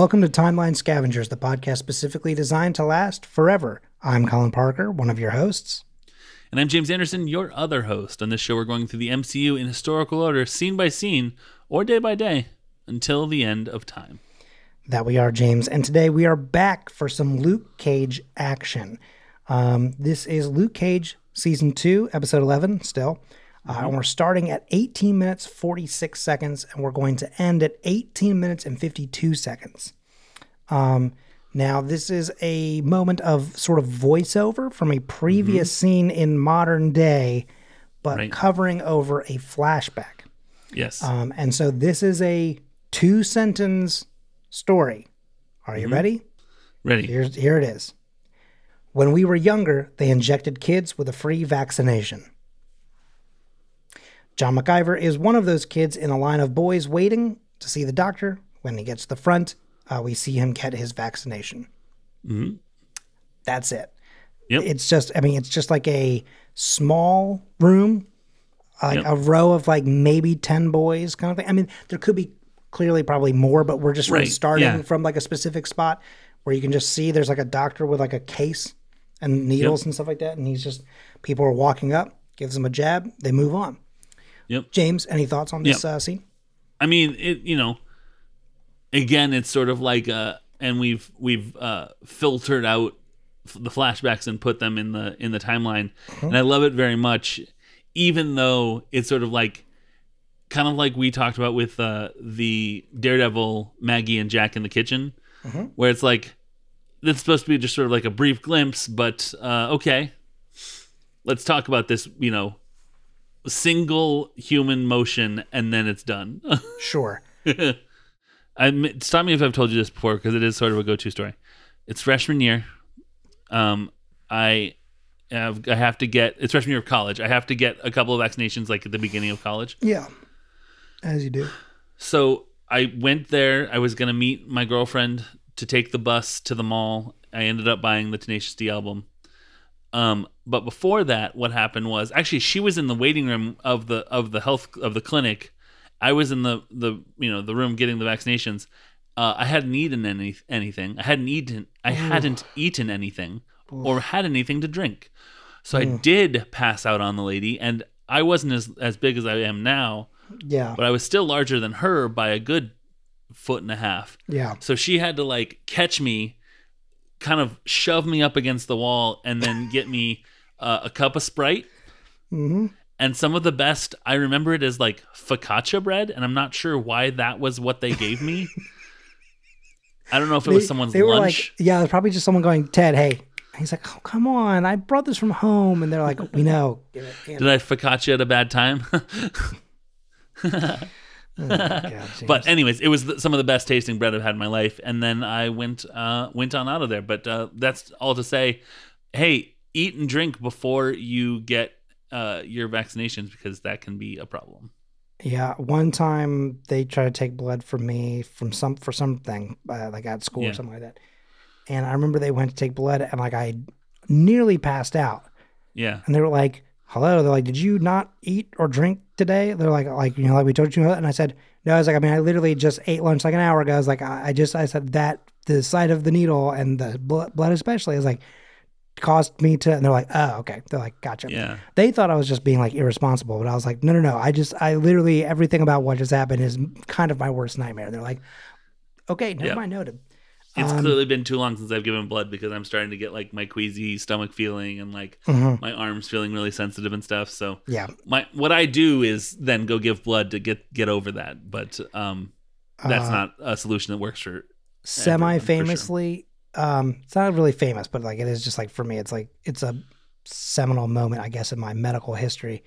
Welcome to Timeline Scavengers, the podcast specifically designed to last forever. I'm Colin Parker, one of your hosts. And I'm James Anderson, your other host. On this show, we're going through the MCU in historical order, scene by scene, or day by day, until the end of time. That we are, James. And today we are back for some Luke Cage action. Um, this is Luke Cage season two, episode 11, still. Uh, and we're starting at 18 minutes 46 seconds, and we're going to end at 18 minutes and 52 seconds. Um, now, this is a moment of sort of voiceover from a previous scene in modern day, but Right. covering over a flashback. Yes. Um, and so this is a two sentence story. Are you ready? Ready. Here's, here it is. When we were younger, they injected kids with a free vaccination. John McIver is one of those kids in a line of boys waiting to see the doctor. When he gets to the front, uh, we see him get his vaccination. That's it. Yep. It's just, I mean, it's just like a small room, like Yep. a row of like maybe 10 boys kind of thing. I mean, there could be clearly probably more, but we're just Right, starting yeah. from like a specific spot where you can just see there's like a doctor with like a case and needles and stuff like that. And he's just, people are walking up, gives them a jab, they move on. Yep. James, any thoughts on this uh, scene? I mean, it. You know, again, it's sort of like, uh, and we've we've uh, filtered out f- the flashbacks and put them in the in the timeline, and I love it very much, even though it's sort of like, kind of like we talked about with uh, the Daredevil, Maggie and Jack in the kitchen, where it's like, it's supposed to be just sort of like a brief glimpse, but uh, okay, let's talk about this. You know. Single human motion and then it's done. Sure. I stop me if I've told you this before because it is sort of a go-to story. It's freshman year. Um, I have I have to get it's freshman year of college. I have to get a couple of vaccinations like at the beginning of college. Yeah. As you do. So I went there. I was gonna meet my girlfriend to take the bus to the mall. I ended up buying the Tenacious D album. Um, but before that, what happened was actually she was in the waiting room of the of the health of the clinic. I was in the the you know the room getting the vaccinations. Uh, I hadn't eaten any anything. I hadn't eaten. I hadn't eaten anything or had anything to drink. So I did pass out on the lady, and I wasn't as as big as I am now Yeah. but I was still larger than her by a good foot and a half. Yeah. So she had to like catch me, kind of shove me up against the wall, and then get me uh, a cup of Sprite. hmm And some of the best, I remember it as like focaccia bread, and I'm not sure why that was what they gave me. I don't know if it was someone's they were lunch. like, yeah, probably just someone going, Ted, hey. He's like, oh, come on. I brought this from home. And they're like, we know. Did I focaccia at a bad time? God, but anyways, it was the, some of the best tasting bread I've had in my life, and then I went uh, went on out of there. But uh, that's all to say, hey, eat and drink before you get uh, your vaccinations because that can be a problem. Yeah, one time they tried to take blood from me from some for something uh, like at school or something like that, and I remember they went to take blood and like I nearly passed out, Yeah, and they were like, "Hello," they're like, "Did you not eat or drink today?" They're like, "Like you know, like we told you," and I said, "No," I was like, "I mean, I literally just ate lunch like an hour ago." I was like, "I, I just," I said that the sight of the needle and the blood, blood especially is like caused me to, and they're like, "Oh, okay," they're like, "Gotcha." yeah, they thought I was just being like irresponsible, but I was like, no, no, no. I just, I literally, everything about what just happened is kind of my worst nightmare. And they're like, okay, never Yep. mind, noted. It's Um, clearly been too long since I've given blood because I'm starting to get like my queasy stomach feeling and like Mhm. my arms feeling really sensitive and stuff. So Yeah. my what I do is then go give blood to get get over that, but um, that's Uh, not a solution that works for Semi for sure. famously, um, it's not really famous, but like it is just like for me, it's like, it's a seminal moment, I guess, in my medical history.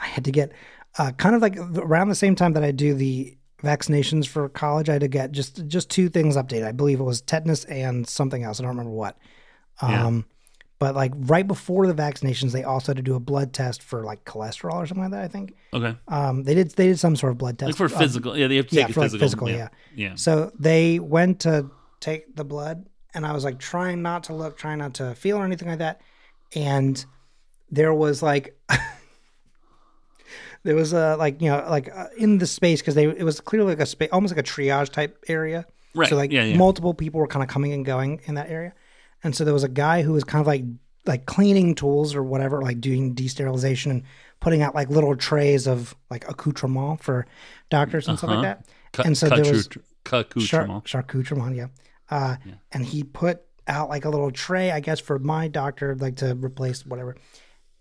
I had to get, uh, kind of like around the same time that I do the vaccinations for college, I had to get just, just two things updated. I believe it was tetanus and something else. I don't remember what. Yeah. Um, But like right before the vaccinations, they also had to do a blood test for like cholesterol or something like that. I think okay, um, they did. They did some sort of blood test like for um, physical. Yeah, they have to yeah, take for a like physical. physical, yeah. yeah. So they went to take the blood, and I was like trying not to look, trying not to feel or anything like that. And there was like, there was a like you know like uh, in the space because they it was clearly like a space, almost like a triage type area. Right. So like yeah, yeah. multiple people were kind of coming and going in that area. And so there was a guy who was kind of like like cleaning tools or whatever, like doing desterilization and putting out like little trays of like accoutrement for doctors and stuff like Uh-huh. that. And so there was- accoutre- accoutrement. Char- charcuterie, yeah. Uh, Yeah. And he put out like a little tray, I guess, for my doctor, like to replace whatever.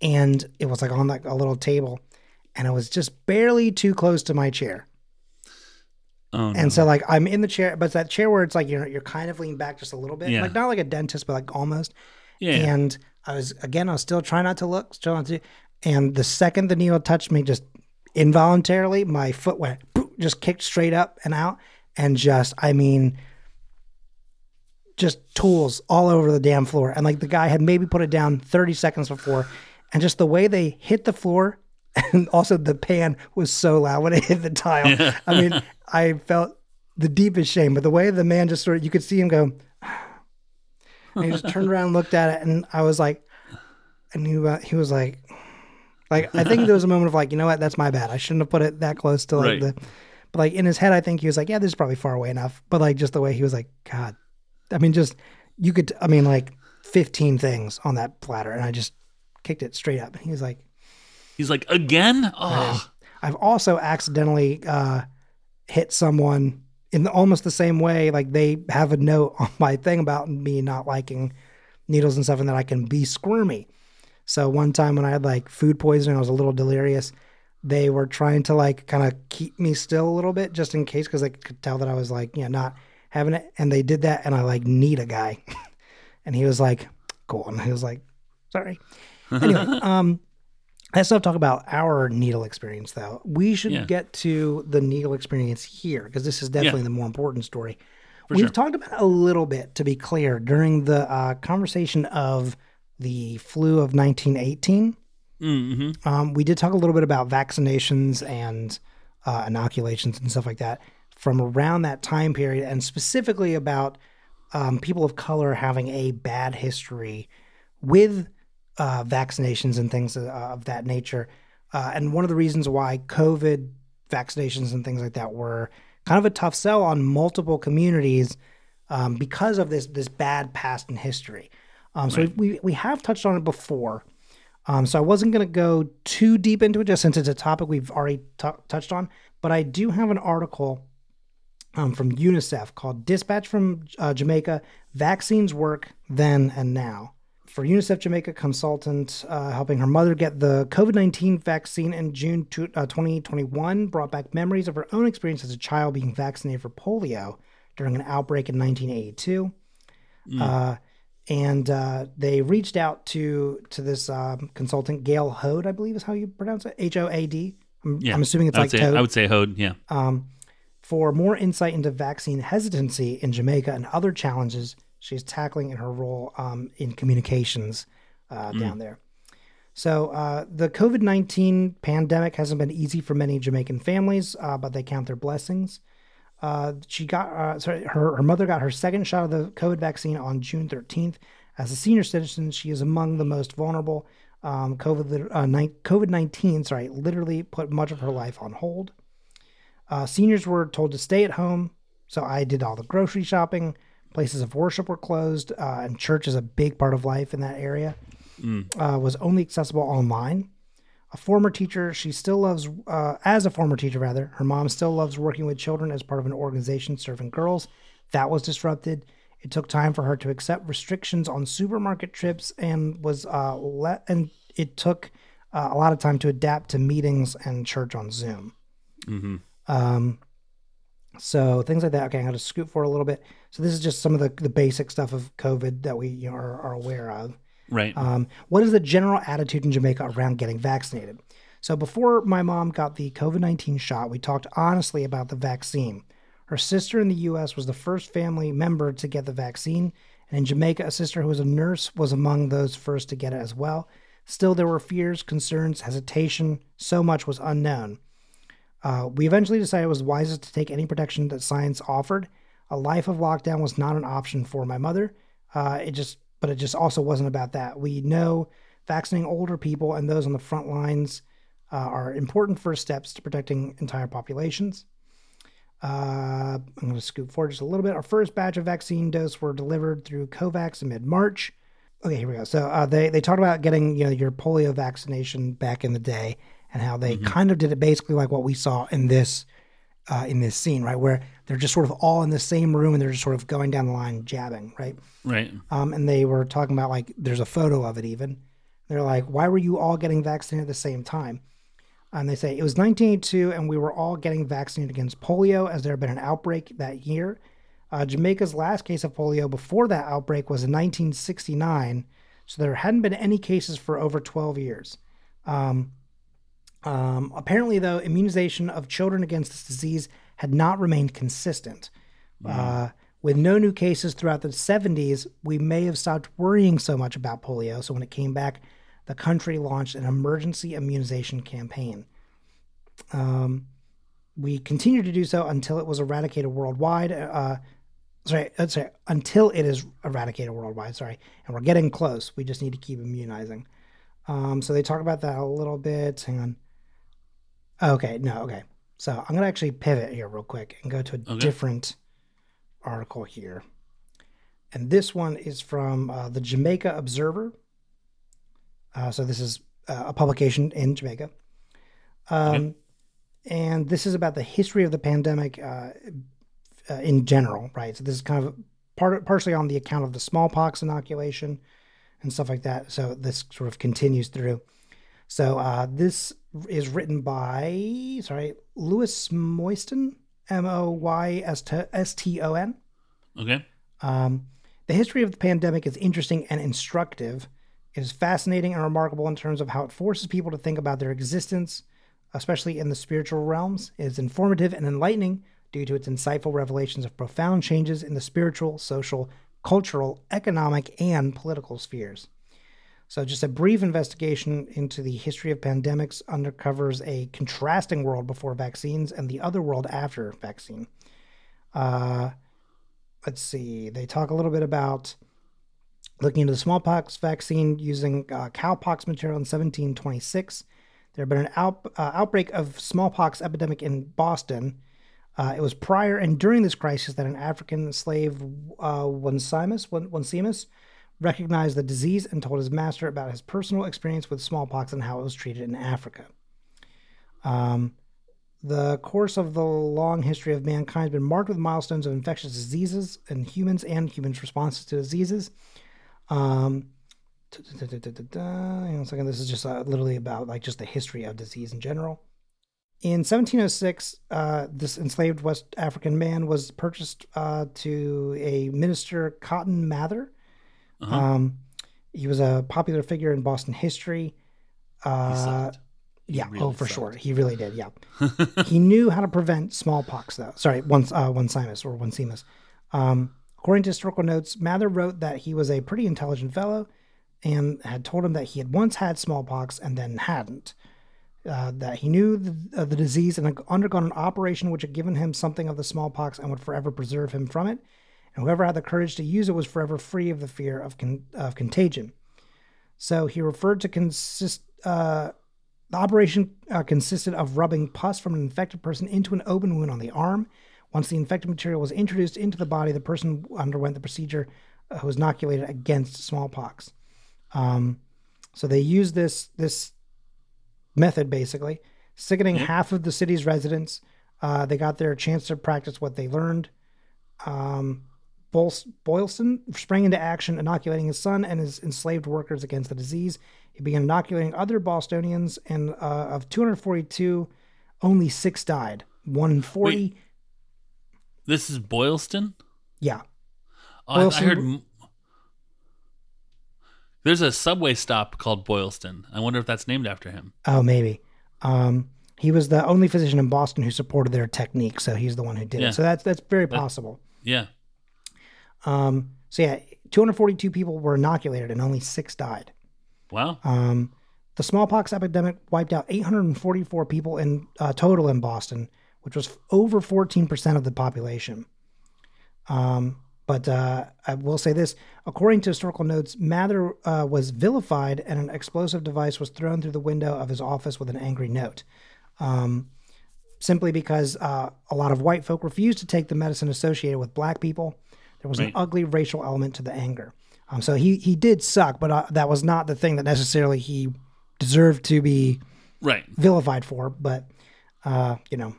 And it was like on like a little table, and it was just barely too close to my chair. Oh, no. And so like I'm in the chair, but it's that chair where it's like you're you're kind of leaning back just a little bit, Yeah. like not like a dentist, but like almost. yeah. And I was again, I was still trying not to look, still not to. And the second the needle touched me, just involuntarily, my foot went just kicked straight up and out, and just I mean, just tools all over the damn floor. And like the guy had maybe put it down 30 seconds before, and just the way they hit the floor, and also the pan was so loud when it hit the tile. I mean, I felt the deepest shame, but the way the man just sort of, you could see him go. And he just turned around and looked at it, and I was like, and he, uh, he was like, like I think there was a moment of like, you know what, that's my bad. I shouldn't have put it that close to like Right. the, but like in his head, I think he was like, yeah, this is probably far away enough. But like just the way he was like, God, I mean, just you could, I mean, like fifteen things on that platter, and I just kicked it straight up. And he was like, He's like, again? Oh, I've also accidentally uh, hit someone in the, almost the same way. Like they have a note on my thing about me not liking needles and stuff, and that I can be squirmy. So one time when I had like food poisoning, I was a little delirious. They were trying to like kind of keep me still a little bit, just in case, because they could tell that I was like, you know, not having it. And they did that, and I like need a guy, and he was like, "Cool," and he was like, "Sorry." Anyway, um, let's not talk about our needle experience though. We should Yeah. get to the needle experience here because this is definitely Yeah. the more important story. For We've sure. talked about it a little bit, to be clear, during the uh, conversation of the flu of 1918. mm-hmm. Um, we did talk a little bit about vaccinations and uh, inoculations and stuff like that from around that time period, and specifically about um, people of color having a bad history with uh, vaccinations and things uh, of that nature. Uh, and one of the reasons why COVID vaccinations and things like that were kind of a tough sell on multiple communities um, because of this this bad past in history. Um, so Right. we, we have touched on it before. Um, so I wasn't going to go too deep into it just since it's a topic we've already t- touched on. But I do have an article um, from UNICEF called Dispatch from uh, Jamaica Vaccines Work Then and Now. For UNICEF Jamaica consultant uh, helping her mother get the COVID 19 vaccine in June to, uh, 2021 brought back memories of her own experience as a child being vaccinated for polio during an outbreak in 1982. Uh, and uh, they reached out to to this um, consultant, Gail Hoad, I believe is how you pronounce it, H O A D. I'm, Yeah. I'm assuming it's I like say Toad I would say Hode. Yeah. um, for more insight into vaccine hesitancy in Jamaica and other challenges she's tackling in her role um, in communications uh, down there. So, uh, the COVID 19 pandemic hasn't been easy for many Jamaican families, uh, but they count their blessings. Uh, she got, uh, sorry, her, her mother got her second shot of the COVID vaccine on June 13th. As a senior citizen, she is among the most vulnerable. Um, COVID uh, COVID nineteen sorry, literally put much of her life on hold. Uh, seniors were told to stay at home, so I did all the grocery shopping. Places of worship were closed, uh, and church is a big part of life in that area. Uh, was only accessible online. A former teacher, she still loves, uh, as a former teacher rather, her mom still loves working with children as part of an organization serving girls. That was disrupted. It took time for her to accept restrictions on supermarket trips, and was uh, let, and it took uh, a lot of time to adapt to meetings and church on Zoom. Mm-hmm. Um, so things like that. Okay, I'm going to scoot for a little bit. So this is just some of the, the basic stuff of COVID that we you know, are, are aware of. Right. Um, what is the general attitude in Jamaica around getting vaccinated? So before my mom got the COVID 19 shot, we talked honestly about the vaccine. Her sister in the U.S. was the first family member to get the vaccine, and in Jamaica, a sister who was a nurse was among those first to get it as well. Still, there were fears, concerns, hesitation. So much was unknown. Uh, we eventually decided it was wisest to take any protection that science offered. A life of lockdown was not an option for my mother. Uh, it just, but it just also wasn't about that. We know vaccinating older people and those on the front lines uh, are important first steps to protecting entire populations. Uh, I'm going to scoot forward just a little bit. Our first batch of vaccine doses were delivered through COVAX in mid March. Okay, here we go. So uh, they they talked about getting you know your polio vaccination back in the day and how they kind of did it basically like what we saw in this uh, in this scene, right? Where they're just sort of all in the same room and they're just sort of going down the line jabbing, right? Right. Um, and they were talking about like there's a photo of it even. They're like, why were you all getting vaccinated at the same time? And they say it was 1982 and we were all getting vaccinated against polio as there had been an outbreak that year. Uh, Jamaica's last case of polio before that outbreak was in 1969, so there hadn't been any cases for over 12 years. Um, um, apparently, though, immunization of children against this disease had not remained consistent. Uh, with no new cases throughout the 70s, we may have stopped worrying so much about polio. So when it came back, the country launched an emergency immunization campaign. Um, we continued to do so until it was eradicated worldwide. Uh, sorry, uh, sorry, until it is eradicated worldwide. Sorry, and we're getting close. We just need to keep immunizing. Um, so they talk about that a little bit. Hang on. Okay, no, okay. So I'm gonna actually pivot here real quick and go to a Okay. different article here, and this one is from uh, the Jamaica Observer. Uh, so this is uh, a publication in Jamaica. Um, And this is about the history of the pandemic uh, uh, in general, right? So this is kind of part partially on the account of the smallpox inoculation and stuff like that. So this sort of continues through. So uh, this is written by sorry Louis Moyston, M O Y S T O N. Okay. Um, the history of the pandemic is interesting and instructive. It is fascinating and remarkable in terms of how it forces people to think about their existence, especially in the spiritual realms. It is informative and enlightening due to its insightful revelations of profound changes in the spiritual, social, cultural, economic, and political spheres. So, just a brief investigation into the history of pandemics uncovers a contrasting world before vaccines and the other world after vaccine. Uh, let's see. They talk a little bit about looking into the smallpox vaccine using uh, cowpox material in 1726. There had been an out, uh, outbreak of smallpox epidemic in Boston. Uh, it was prior and during this crisis that an African slave, uh, Onesimus, Onesimus, recognized the disease and told his master about his personal experience with smallpox and how it was treated in Africa. Um, the course of the long history of mankind has been marked with milestones of infectious diseases in humans and humans' responses to diseases. Um, hang on a second. This is just uh, literally about like just the history of disease in general. In 1706, uh, this enslaved West African man was purchased uh, to a minister, Cotton Mather. Uh-huh. Um, he was a popular figure in Boston history. He Uh, yeah, really oh, for sucked. sure. He really did. Yeah. he knew how to prevent smallpox, though. Sorry, one, uh, one sinus or one semus. Um, according to historical notes, Mather wrote that he was a pretty intelligent fellow and had told him that he had once had smallpox and then hadn't. Uh, that he knew the, uh, the disease and had undergone an operation which had given him something of the smallpox and would forever preserve him from it. And whoever had the courage to use it was forever free of the fear of, con- of contagion. So he referred to consist. Uh, the operation uh, consisted of rubbing pus from an infected person into an open wound on the arm. Once the infected material was introduced into the body, the person underwent the procedure, uh, was inoculated against smallpox. Um, so they used this this method basically, sickening half of the city's residents. Uh, they got their chance to practice what they learned. Um, Boylston sprang into action, inoculating his son and his enslaved workers against the disease. He began inoculating other Bostonians, and uh, of 242, only six died. One in 40. Wait. This is Boylston. Yeah. Oh, I- I, Boylston- heard. m- There's a subway stop called Boylston. I wonder if that's named after him. Oh, maybe. Um, he was the only physician in Boston who supported their technique, so he's the one who did Yeah. it. So that's that's very possible. Yeah. Um, so yeah, 242 people were inoculated and only six died. Wow. Um, the smallpox epidemic wiped out 844 people in uh, total in Boston, which was over 14% of the population. Um, but uh, I will say this: according to historical notes, Mather uh, was vilified, and an explosive device was thrown through the window of his office with an angry note. Um, simply because uh, a lot of white folk refused to take the medicine associated with black people. There was an ugly racial element to the anger. Um, so he he did suck, but uh, that was not the thing that necessarily he deserved to be Right. vilified for. But uh, you know,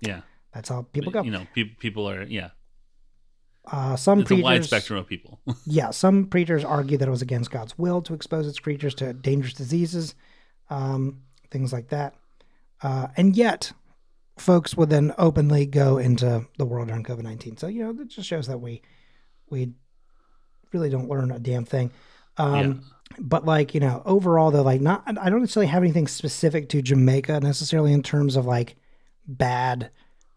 Yeah. that's how people go. You know, pe- people are yeah. Uh, some It's a wide spectrum of people. yeah, some preachers argue that it was against God's will to expose its creatures to dangerous diseases, um, things like that. Uh, and yet, folks would then openly go into the world during COVID nineteen. So you know, it just shows that we we really don't learn a damn thing. Um, Yeah. But like you know, overall though, like not I don't necessarily have anything specific to Jamaica necessarily in terms of like bad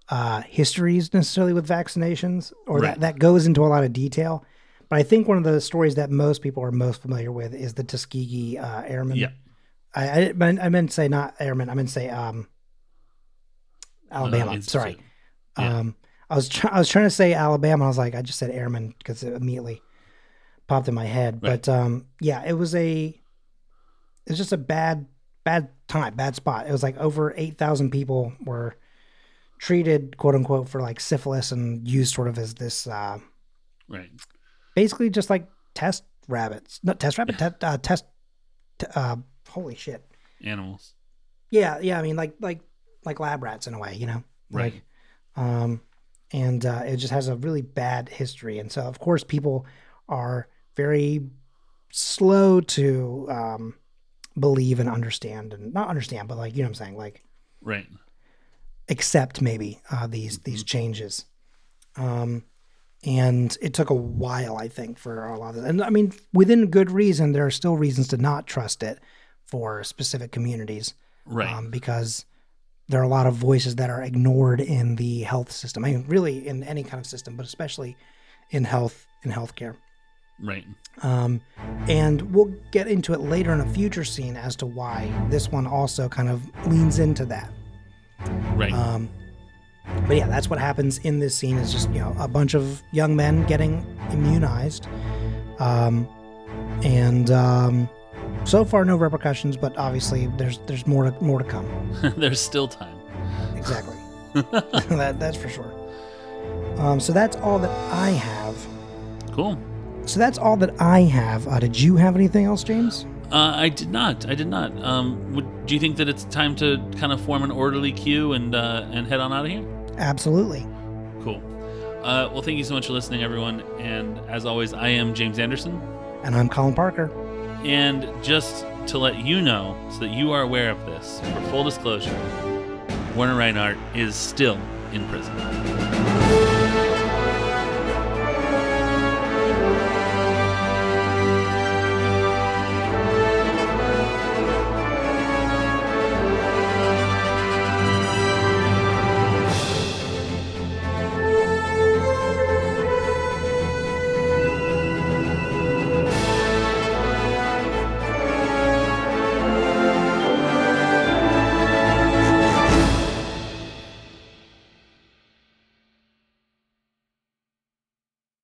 uh, histories necessarily with vaccinations or Right. that that goes into a lot of detail. But I think one of the stories that most people are most familiar with is the Tuskegee uh, Airmen. Yeah. I, I meant I meant to say not airmen. I meant to say um, Alabama. Uh, Sorry. Yeah. Um, I was try- I was trying to say Alabama. I was like, I just said airmen because it immediately popped in my head. Right. But um, yeah, it was a it was just a bad bad time, bad spot. It was like over eight thousand people were treated, quote unquote, for like syphilis and used sort of as this uh, Right. basically just like test rabbits, not test rabbit, te- uh, test. t- Uh, holy shit. Animals. Yeah, yeah. I mean, like like like lab rats in a way, you know. Right. Like, um, and uh, it just has a really bad history, and so of course people are very slow to um, believe and understand, and not understand, but like you know what I'm saying, like Right. accept maybe uh, these these changes. Um, and it took a while, I think, for a lot of this. And I mean, within good reason, there are still reasons to not trust it for specific communities Right. um, because there are a lot of voices that are ignored in the health system. I mean, really in any kind of system, but especially in health in healthcare. right. Um, and we'll get into it later in a future scene as to why this one also kind of leans into that. Right. Um, but yeah, that's what happens in this scene. Is just you know a bunch of young men getting immunized, um, and um, so far no repercussions. But obviously there's there's more to more to come. There's still time. Exactly. that, that's for sure. Um, so that's all that I have. Cool. So that's all that I have. Uh, did you have anything else, James? Uh, I did not. I did not. Um, would, do you think that it's time to kind of form an orderly queue and uh, and head on out of here? Absolutely. Cool. Uh, well, thank you so much for listening, everyone. And as always, I am James Anderson. And I'm Colin Parker. And just to let you know, so that you are aware of this, for full disclosure, Werner Reinhardt is still in prison.